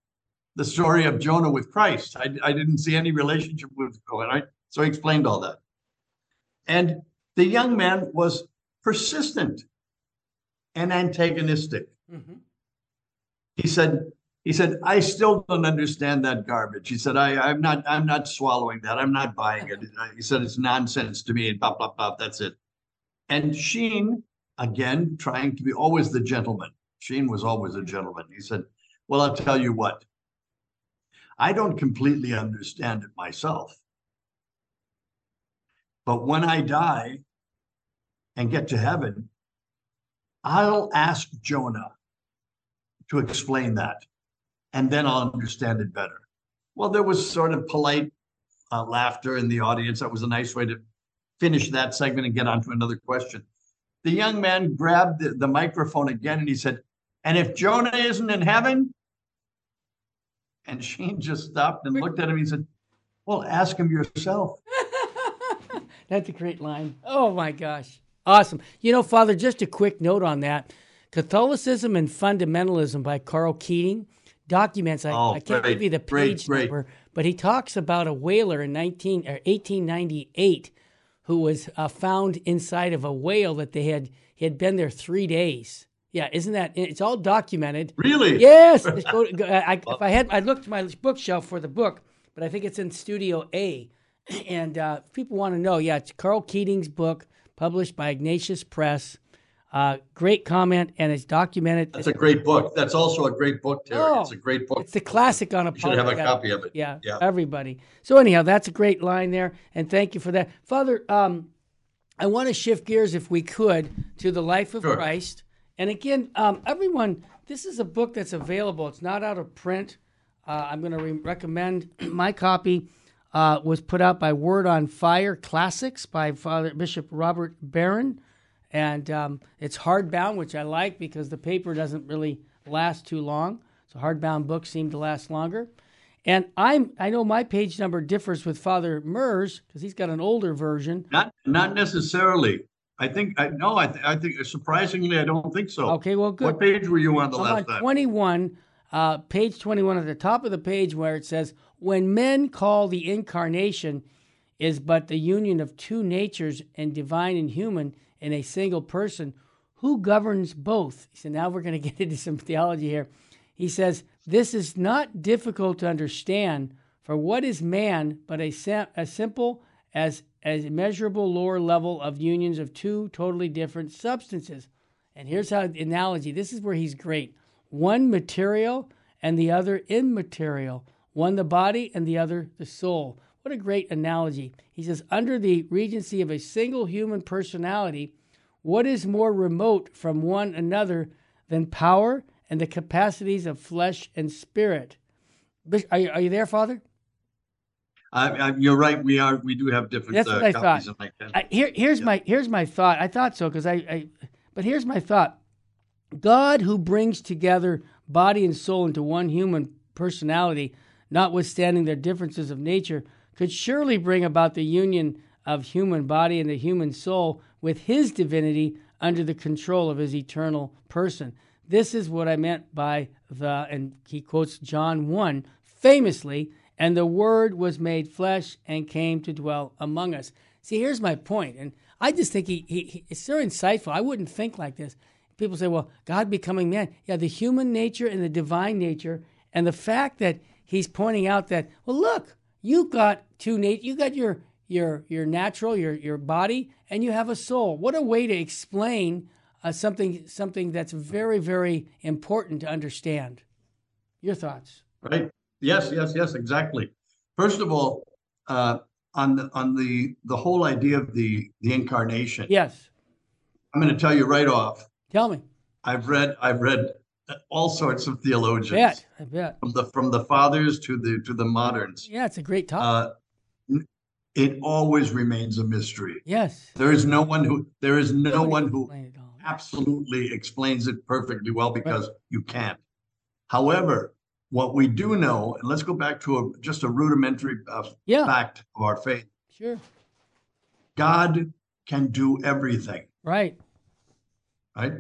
[SPEAKER 2] The story of Jonah with Christ. I, I didn't see any relationship with going right. So he explained all that. And the young man was persistent and antagonistic.
[SPEAKER 1] Mhm.
[SPEAKER 2] He said, he said, I still don't understand that garbage. He said, I, I'm not, I'm not swallowing that. I'm not buying it. *laughs* He said, it's nonsense to me. And blah, blah, blah. That's it. And Sheen, again, trying to be always the gentleman. Sheen was always a gentleman. He said, Well, I'll tell you what. I don't completely understand it myself. But when I die and get to heaven, I'll ask Jonah to explain that, and then I'll understand it better. Well, there was sort of polite uh, laughter in the audience. That was a nice way to finish that segment and get on to another question. The young man grabbed the, the microphone again and he said, And if Jonah isn't in heaven? And Sheen just stopped and looked at him. He said, Well, ask him yourself.
[SPEAKER 1] That's a great line. Oh my gosh. Awesome. You know, Father, just a quick note on that. Catholicism and Fundamentalism by Karl Keating documents, I,
[SPEAKER 2] Oh,
[SPEAKER 1] I can't
[SPEAKER 2] great,
[SPEAKER 1] give you the page
[SPEAKER 2] great.
[SPEAKER 1] number, but he talks about a whaler in 19, or 1898 who was uh, found inside of a whale that they had, he had been there three days. Yeah, isn't that, it's all documented.
[SPEAKER 2] Really? *laughs*
[SPEAKER 1] Yes. Go, go, I, if I had, I looked my bookshelf for the book, but I think it's in Studio A. And uh, people want to know, yeah, it's Karl Keating's book, published by Ignatius Press. Uh, great comment, and it's documented.
[SPEAKER 2] That's a great book. That's also a great book, Terry.
[SPEAKER 1] Oh,
[SPEAKER 2] it's a great book.
[SPEAKER 1] It's the classic on a.
[SPEAKER 2] You should have a copy of it.
[SPEAKER 1] Yeah,
[SPEAKER 2] Yeah.
[SPEAKER 1] everybody. So anyhow, that's a great line there, and thank you for that, Father. Um, I want to shift gears, if we could, to the life of
[SPEAKER 2] Sure.
[SPEAKER 1] Christ. And again, um, everyone, this is a book that's available. It's not out of print. Uh, I'm going to re- recommend *clears throat* my copy. Uh, was put out by Word on Fire Classics by Father Bishop Robert Barron, and um, it's hardbound, which I like because the paper doesn't really last too long. So hardbound books seem to last longer. And I'm I know my page number differs with Father Murr's because he's got an older version.
[SPEAKER 2] Not not necessarily. I think I no. I th- I think surprisingly, I don't think so.
[SPEAKER 1] Okay, well, good.
[SPEAKER 2] What page were you on the
[SPEAKER 1] I'm
[SPEAKER 2] last
[SPEAKER 1] on
[SPEAKER 2] time?
[SPEAKER 1] 21, uh, page 21 at the top of the page where it says, When men call the incarnation is but the union of two natures and divine and human in a single person, who governs both? So now we're going *laughs* to get into some theology here. He says, This is not difficult to understand, for what is man but a, as simple as as immeasurable lower level of unions of two totally different substances? And here's how analogy. This is where he's great. One material and the other immaterial. One the body and the other the soul. What a great analogy. He says, under the regency of a single human personality, what is more remote from one another than power and the capacities of flesh and spirit? Are you, are you there, Father?
[SPEAKER 2] I, I, you're right. We are. We do have different
[SPEAKER 1] That's
[SPEAKER 2] uh,
[SPEAKER 1] what I
[SPEAKER 2] copies
[SPEAKER 1] thought.
[SPEAKER 2] of my
[SPEAKER 1] I, here, here's my here's my thought. I thought so because I, I, but here's my thought. God, who brings together body and soul into one human personality, notwithstanding their differences of nature, could surely bring about the union of human body and the human soul with his divinity under the control of his eternal person. This is what I meant by the, and he quotes John 1 famously, and the Word was made flesh and came to dwell among us. See, here's my point, and I just think he, he, he it's so insightful. I wouldn't think like this. People say, well, God becoming man. Yeah, the human nature and the divine nature, and the fact that he's pointing out that, well, look, you got two nat- you got your your your natural, your your body, and you have a soul. What a way to explain uh, something something that's very very important to understand. Your thoughts?
[SPEAKER 2] Right. Yes. Yes. Yes. Exactly. First of all, uh, on the on the the whole idea of the the incarnation.
[SPEAKER 1] Yes.
[SPEAKER 2] I'm going to tell you right off.
[SPEAKER 1] Tell me.
[SPEAKER 2] I've read I've read all sorts of theologians.
[SPEAKER 1] I bet. I bet.
[SPEAKER 2] From the from the fathers to the to the moderns.
[SPEAKER 1] Yeah, it's a great topic.
[SPEAKER 2] Uh, it always remains a mystery.
[SPEAKER 1] Yes.
[SPEAKER 2] There is no one who there is no Nobody one who absolutely explains it perfectly well because right. you can't. However, what we do know, and let's go back to a, just a rudimentary uh, yeah. fact of our faith.
[SPEAKER 1] Sure.
[SPEAKER 2] God can do everything.
[SPEAKER 1] Right.
[SPEAKER 2] Right.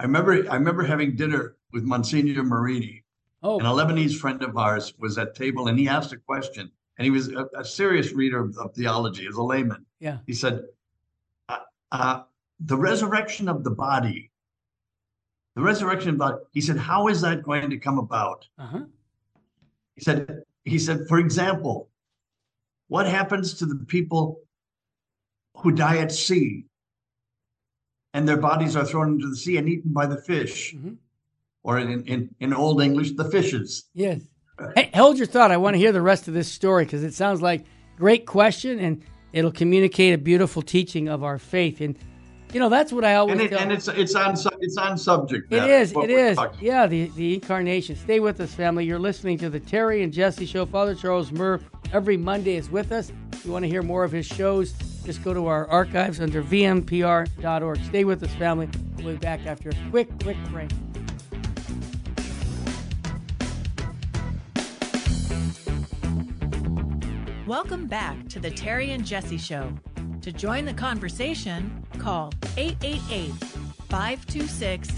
[SPEAKER 2] I remember. I remember having dinner with Monsignor Marini.
[SPEAKER 1] Oh.
[SPEAKER 2] And a Lebanese friend of ours was at table, and he asked a question, and he was a, a serious reader of, of, theology, as a layman.
[SPEAKER 1] Yeah.
[SPEAKER 2] He said, uh, uh, "The resurrection of the body, the resurrection of the body." He said, "How is that going to come about?"
[SPEAKER 1] Uh-huh.
[SPEAKER 2] He said, "He said, for example, what happens to the people who die at sea?" And their bodies are thrown into the sea and eaten by the fish, mm-hmm. or in, in, in Old English, the fishes.
[SPEAKER 1] Yes. Hey, hold your thought. I want to hear the rest of this story because it sounds like great question and it'll communicate a beautiful teaching of our faith. And you know that's what I always
[SPEAKER 2] and, it, and it's it's on it's on subject.
[SPEAKER 1] It is. It is. Yeah, the the incarnation. Stay with us, family. You're listening to the Terry and Jesse Show. Father Charles Murr every Monday is with us. If you want to hear more of his shows, just go to our archives under vmpr.org. Stay with us, family. We'll be back after a quick, quick break.
[SPEAKER 3] Welcome back to the Terry and Jesse Show. To join the conversation, call 888 526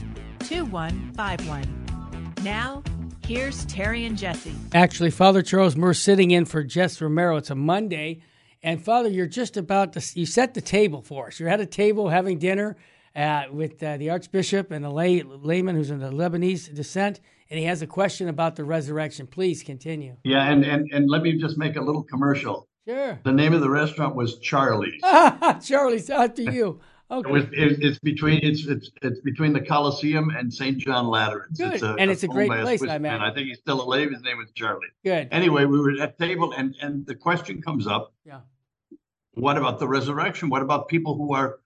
[SPEAKER 3] 2151. Now, here's Terry and Jesse.
[SPEAKER 1] Actually, Father Charles Murr sitting in for Jess Romero. It's a Monday. And Father, you're just about to, you set the table for us. You're at a table having dinner uh, with uh, the Archbishop and the lay, layman who's in the Lebanese descent, and he has a question about the resurrection. Please continue.
[SPEAKER 2] Yeah, and, and, and let me just make a little commercial.
[SPEAKER 1] Sure.
[SPEAKER 2] The name of the restaurant was Charlie's. *laughs*
[SPEAKER 1] Charlie's, out to you. Okay.
[SPEAKER 2] It was, it, it's between it's, it's it's between the Coliseum and St. John Lateran's.
[SPEAKER 1] Good.
[SPEAKER 2] It's a,
[SPEAKER 1] and it's a great place, I
[SPEAKER 2] man. I think he's still alive. His name was Charlie.
[SPEAKER 1] Good.
[SPEAKER 2] Anyway, we were at table, and and the question comes up.
[SPEAKER 1] Yeah.
[SPEAKER 2] What about the resurrection? What about people who are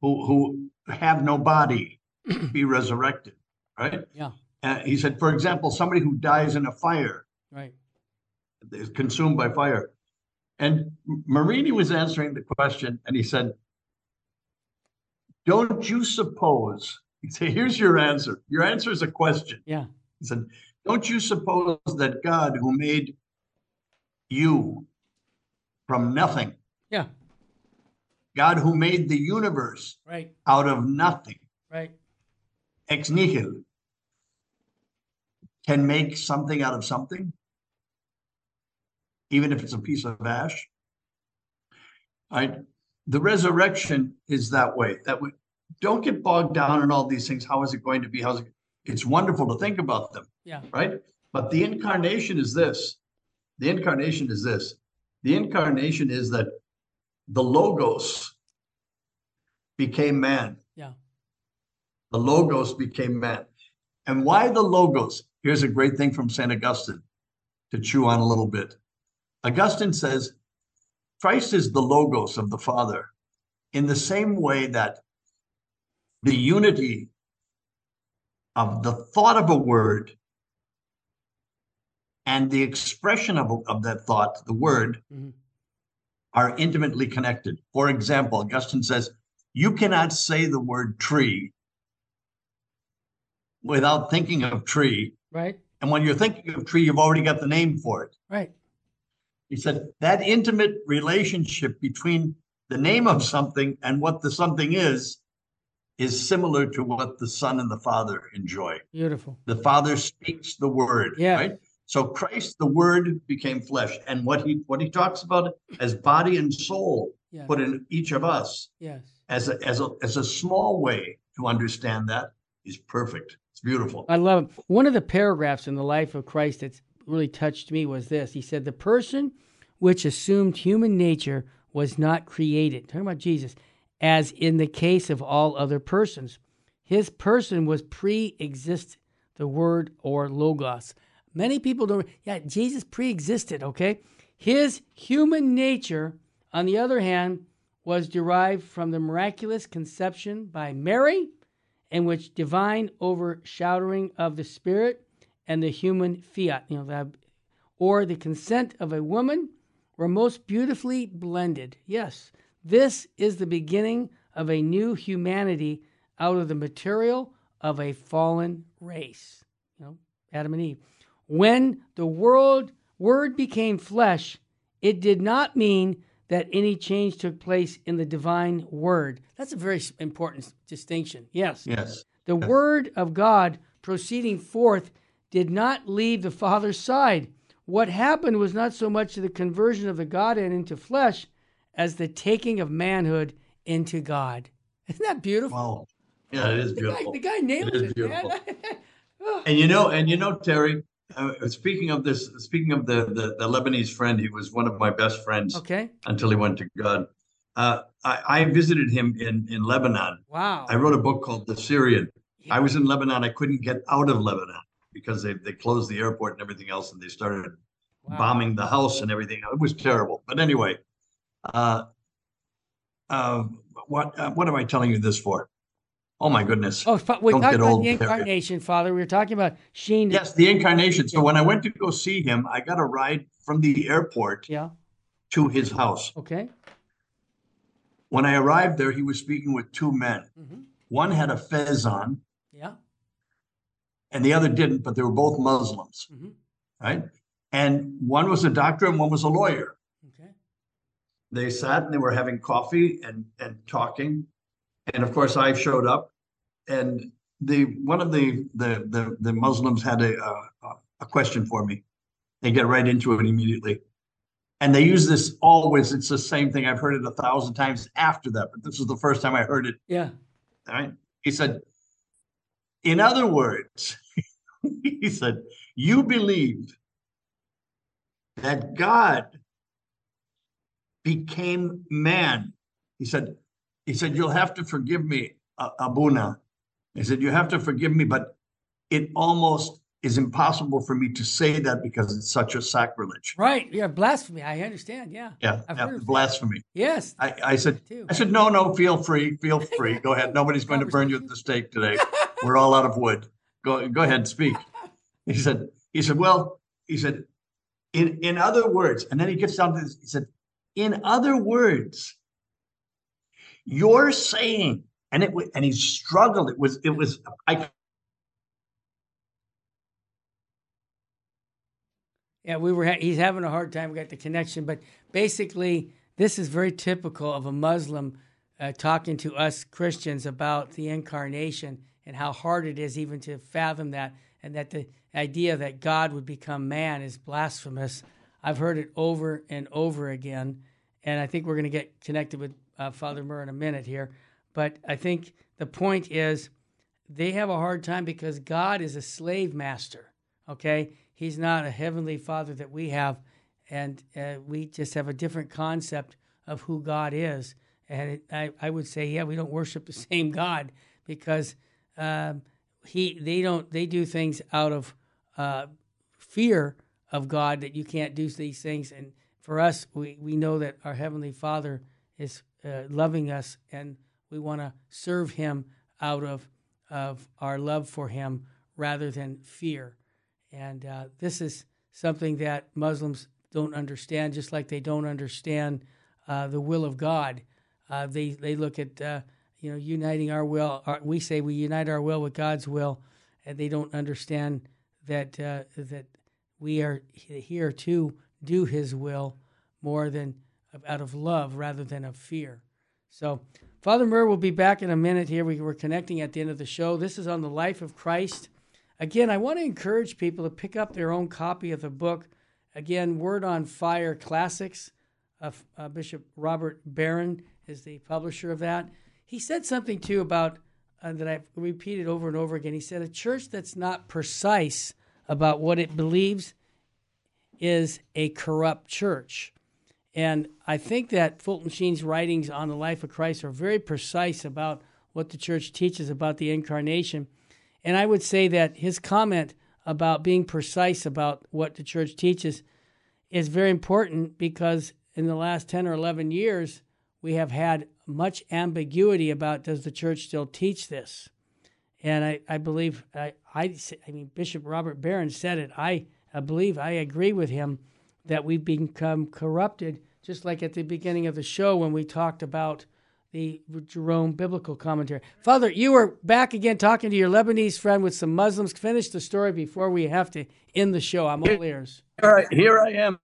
[SPEAKER 2] who who have no body *clears throat* be resurrected? Right.
[SPEAKER 1] Yeah.
[SPEAKER 2] Uh, he said, for example, somebody who dies in a fire.
[SPEAKER 1] Right.
[SPEAKER 2] Is consumed by fire. And Marini was answering the question, and he said, don't you suppose? He said, here's your answer. Your answer is a question.
[SPEAKER 1] Yeah.
[SPEAKER 2] He said, don't you suppose that God, who made you from nothing,
[SPEAKER 1] yeah,
[SPEAKER 2] God who made the universe
[SPEAKER 1] right
[SPEAKER 2] out of nothing,
[SPEAKER 1] right,
[SPEAKER 2] ex nihilo, can make something out of something, even if it's a piece of ash. Right? the resurrection is that way. That we don't get bogged down in all these things. How is it going to be? How's it? It's wonderful to think about them.
[SPEAKER 1] Yeah.
[SPEAKER 2] Right. But the incarnation is this. The incarnation is this. The incarnation is that the logos became man.
[SPEAKER 1] Yeah.
[SPEAKER 2] The logos became man. And why the logos? Here's a great thing from St. Augustine to chew on a little bit. Augustine says Christ is the logos of the Father in the same way that the unity of the thought of a word and the expression of, of that thought, the word, mm-hmm. Are intimately connected. For example, Augustine says, you cannot say the word tree without thinking of tree
[SPEAKER 1] right
[SPEAKER 2] And when you're thinking of tree, you've already got the name for it.
[SPEAKER 1] Right.
[SPEAKER 2] He said that intimate relationship between the name of something and what the something is is similar to what the Son and the Father enjoy.
[SPEAKER 1] Beautiful.
[SPEAKER 2] The Father speaks the word.
[SPEAKER 1] Yeah.
[SPEAKER 2] Right. So Christ, the Word, became flesh, and what he what he talks about as body and soul
[SPEAKER 1] Yeah.
[SPEAKER 2] put in each of us
[SPEAKER 1] Yes.
[SPEAKER 2] as a as a as a small way to understand that is perfect. It's beautiful.
[SPEAKER 1] I love it. One of the paragraphs in the life of Christ that's really touched me was this. He said, The person which assumed human nature was not created. Talking about Jesus, as in the case of all other persons. His person was pre exist, the word or logos. Many people don't, yeah, Jesus pre existed, okay? His human nature, on the other hand, was derived from the miraculous conception by Mary in which divine overshadowing of the spirit and the human fiat, you know, or the consent of a woman were most beautifully blended. Yes, this is the beginning of a new humanity out of the material of a fallen race. You know, Adam and Eve. When the world word became flesh, it did not mean that any change took place in the divine word. That's a very important distinction. Yes.
[SPEAKER 2] Yes.
[SPEAKER 1] The word of God proceeding forth did not leave the Father's side. What happened was not so much the conversion of the Godhead into flesh as the taking of manhood into God. Isn't that beautiful?
[SPEAKER 2] Wow. Yeah, it is
[SPEAKER 1] the, guy,
[SPEAKER 2] beautiful.
[SPEAKER 1] the guy nailed
[SPEAKER 2] is
[SPEAKER 1] it, man. *laughs*
[SPEAKER 2] And you know, and you know, Terry. Uh, speaking of this, speaking of the, the the Lebanese friend, he was one of my best friends
[SPEAKER 1] okay.
[SPEAKER 2] until he went to God. Uh, I, I visited him in in Lebanon.
[SPEAKER 1] Wow.
[SPEAKER 2] I wrote a book called The Syrian. I was in Lebanon. I couldn't get out of Lebanon because they, they closed the airport and everything else, and they started
[SPEAKER 1] Wow.
[SPEAKER 2] bombing the house and everything. It was terrible. But anyway, uh, uh, what uh, what am I telling you this for? Oh my goodness!
[SPEAKER 1] Oh, fa- we're
[SPEAKER 2] Don't
[SPEAKER 1] talking about
[SPEAKER 2] old,
[SPEAKER 1] the incarnation, Father. We were talking about Sheen.
[SPEAKER 2] Yes, the incarnation. So when I went to go see him, I got a ride from the airport
[SPEAKER 1] Yeah.
[SPEAKER 2] to his house.
[SPEAKER 1] Okay.
[SPEAKER 2] When I arrived there, he was speaking with two men.
[SPEAKER 1] hmm
[SPEAKER 2] One had a fez on,
[SPEAKER 1] Yeah.
[SPEAKER 2] and the other didn't, but they were both Muslims,
[SPEAKER 1] hmm
[SPEAKER 2] right? And one was a doctor and one was a lawyer.
[SPEAKER 1] Okay.
[SPEAKER 2] They sat and they were having coffee and and talking, and of course I showed up, and the one of the the the, the Muslims had a, a a question for me. They get right into it immediately, and they use this always. It's the same thing. I've heard it a thousand times after that, but this was the first time I heard it.
[SPEAKER 1] Yeah.
[SPEAKER 2] All right. He said, in other words, *laughs* he said, you believe that God became man. He said, he said, you'll have to forgive me, Abuna. He said, you have to forgive me, but it almost is impossible for me to say that because it's such a sacrilege.
[SPEAKER 1] Right. Yeah. Blasphemy. I understand. Yeah.
[SPEAKER 2] Yeah,
[SPEAKER 1] I've
[SPEAKER 2] yeah,
[SPEAKER 1] heard of that.
[SPEAKER 2] blasphemy.
[SPEAKER 1] Yes.
[SPEAKER 2] I, I said. I said, no, no, feel free, feel *laughs* free. Go ahead. Nobody's going to burn you at the stake today. We're all out of wood. Go, go ahead, and speak. *laughs* He said, he said, well, he said, in in other words, and then he gets down to this. He said, in other words, you're saying, and it and he struggled. It was it was I
[SPEAKER 1] Yeah, we were. Ha- he's having a hard time. We got the connection, but basically, this is very typical of a Muslim uh, talking to us Christians about the incarnation and how hard it is even to fathom that, and that the idea that God would become man is blasphemous. I've heard it over and over again, and I think we're going to get connected with uh, Father Murr in a minute here. But I think the point is they have a hard time because God is a slave master. Okay, He's not a heavenly Father that we have, and uh, we just have a different concept of who God is. And it, I, I would say, yeah, we don't worship the *laughs* same God because um, he they don't they do things out of uh, fear of God that you can't do these things. And for us, we, we know that our heavenly Father is uh, loving us, and we want to serve Him out of of our love for Him rather than fear. And uh, this is something that Muslims don't understand, just like they don't understand uh, the will of God. Uh, they they look at uh, you know uniting our will. Our, we say we unite our will with God's will, and they don't understand that uh, that we are here to do His will more than out of love rather than of fear. So, Father Murr will be back in a minute here. We were connecting at the end of the show. This is on the life of Christ. Again, I want to encourage people to pick up their own copy of the book. Again, Word on Fire Classics. Uh, uh, Bishop Robert Barron is the publisher of that. He said something too about uh, that I've repeated over and over again. He said a church that's not precise about what it believes is a corrupt church. And I think that Fulton Sheen's writings on the life of Christ are very precise about what the church teaches about the incarnation. And I would say that his comment about being precise about what the church teaches is very important because in the last 10 or 11 years, we have had much ambiguity about does the church still teach this? And I, I believe, I, I, I mean, Bishop Robert Barron said it. I, I believe, I agree with him that we've become corrupted, just like at the beginning of the show when we talked about the Jerome biblical commentary. Father, you were back again talking to your Lebanese friend with some Muslims. Finish the story before we have to end the show. I'm all ears.
[SPEAKER 2] All right, here I am.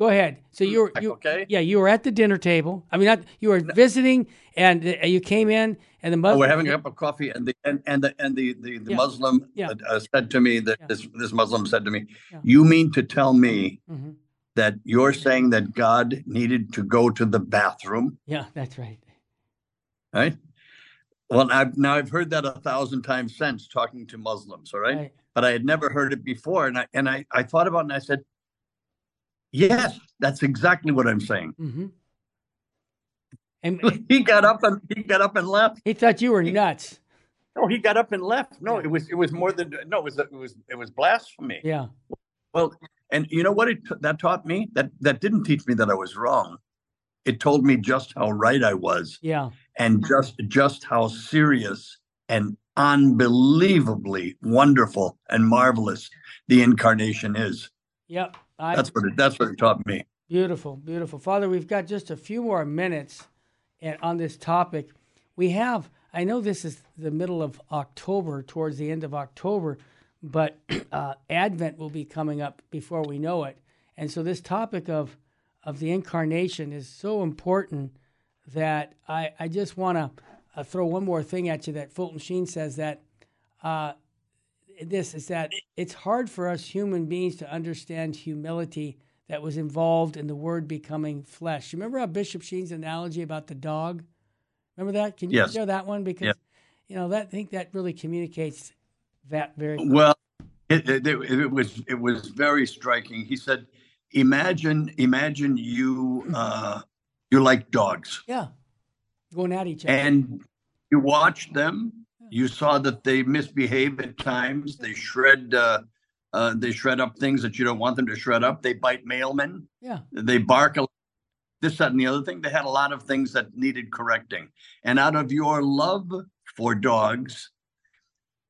[SPEAKER 1] Go ahead. So you were you,
[SPEAKER 2] okay?
[SPEAKER 1] Yeah, you were at the dinner table. I mean, not you were visiting, and uh, you came in, and the Muslim.
[SPEAKER 2] Oh, we're having a cup of coffee, and the and, and the and the the, the yeah. Muslim yeah. Uh, said to me that yeah. this this Muslim said to me, "You mean to tell me mm-hmm. that you're saying that God needed to go to the bathroom?"
[SPEAKER 1] Yeah, that's right.
[SPEAKER 2] Right. Well, I've now I've heard that a thousand times since talking to Muslims. All right? right. But I had never heard it before, and I and I I thought about it, and I said Yes, that's exactly what I'm saying. Mm-hmm. *laughs* And he got up and he got up and left.
[SPEAKER 1] He thought you were nuts.
[SPEAKER 2] No, he got up and left. No, it was it was more than no, it was it was it was blasphemy.
[SPEAKER 1] Yeah.
[SPEAKER 2] Well, and you know what it that taught me? That that didn't teach me that I was wrong. It told me just how right I was.
[SPEAKER 1] Yeah.
[SPEAKER 2] And just just how serious and unbelievably wonderful and marvelous the incarnation is.
[SPEAKER 1] Yep.
[SPEAKER 2] I, that's what it, that's what it taught me.
[SPEAKER 1] Beautiful, beautiful, Father. We've got just a few more minutes and on this topic. We have. I know this is the middle of October, towards the end of October, but *clears throat* uh, Advent will be coming up before we know it, and so this topic of of the incarnation is so important that I I just want to uh, throw one more thing at you that Fulton Sheen says that uh, this is that it's hard for us human beings to understand humility that was involved in the word becoming flesh. You remember how Bishop Sheen's analogy about the dog? Remember that? Can you yes. share that one? Because you know that I think that really communicates that very
[SPEAKER 2] well. It, it, it, was it was very striking. He said, "Imagine, imagine you uh, you're like dogs.
[SPEAKER 1] Yeah, going at each other,
[SPEAKER 2] and you watch them you saw that they misbehave at times. They shred. Uh, uh, they shred up things that you don't want them to shred up. They bite mailmen.
[SPEAKER 1] Yeah.
[SPEAKER 2] They bark. A, this, that, and the other thing. They had a lot of things that needed correcting. And out of your love for dogs,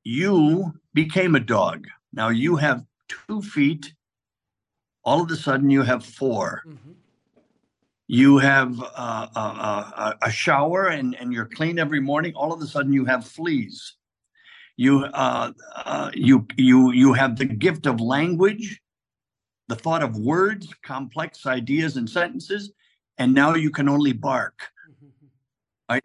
[SPEAKER 2] you became a dog. Now you have two feet. All of a sudden, you have 4 mm-hmm you have uh, a, a, a, shower and, and you're clean every morning, all of a sudden you have fleas. You, uh, uh, you, you, you have the gift of language, the thought of words, complex ideas and sentences, and now you can only bark. Right?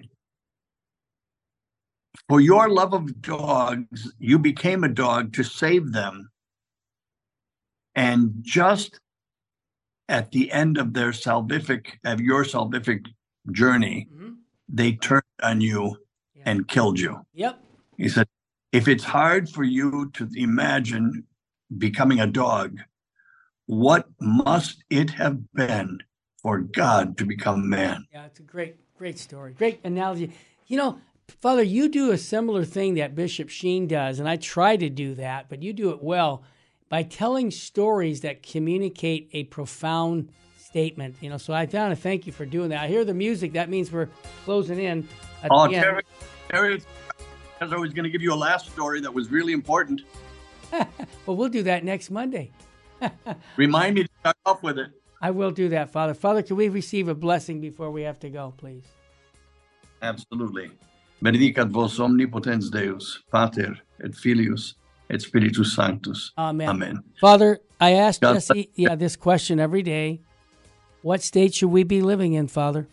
[SPEAKER 2] For your love of dogs, you became a dog to save them. And just at the end of their salvific of your salvific journey, mm-hmm. they turned on you yeah. and killed you.
[SPEAKER 1] Yep.
[SPEAKER 2] He said, if it's hard for you to imagine becoming a dog, what must it have been for God to become man?
[SPEAKER 1] Yeah, it's a great, great story. Great analogy. You know, Father, you do a similar thing that Bishop Sheen does, and I try to do that, but you do it well by telling stories that communicate a profound statement. You know, so I want to thank you for doing that. I hear the music. That means we're closing in.
[SPEAKER 2] oh, Terry, Terry, I was always going to give you a last story that was really important. *laughs*
[SPEAKER 1] well, we'll do that next Monday. *laughs*
[SPEAKER 2] Remind me to start off with it.
[SPEAKER 1] I will do that, Father. Father, can we receive a blessing before we have to go, please?
[SPEAKER 2] Absolutely. Benedicat vos omnipotens Deus, Pater et Filius Espíritus Sanctus.
[SPEAKER 1] Amen.
[SPEAKER 2] Amen.
[SPEAKER 1] Father, I ask
[SPEAKER 2] God
[SPEAKER 1] Jesse yeah, this question every day. What state should we be living in, Father?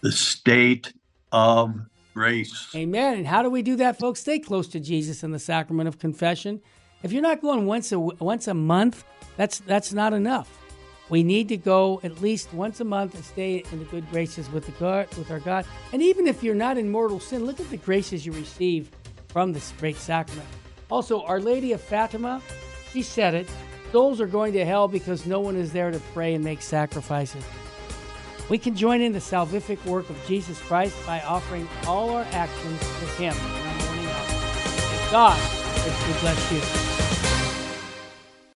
[SPEAKER 2] The state of grace.
[SPEAKER 1] Amen. And how do we do that, folks? Stay close to Jesus in the sacrament of confession. If you're not going once a once a month, that's that's not enough. We need to go at least once a month and stay in the good graces with the God, with our God. And even if you're not in mortal sin, look at the graces you receive from this great sacrament. Also, Our Lady of Fatima, she said it. Souls are going to hell because no one is there to pray and make sacrifices. We can join in the salvific work of Jesus Christ by offering all our actions to Him God richly bless you.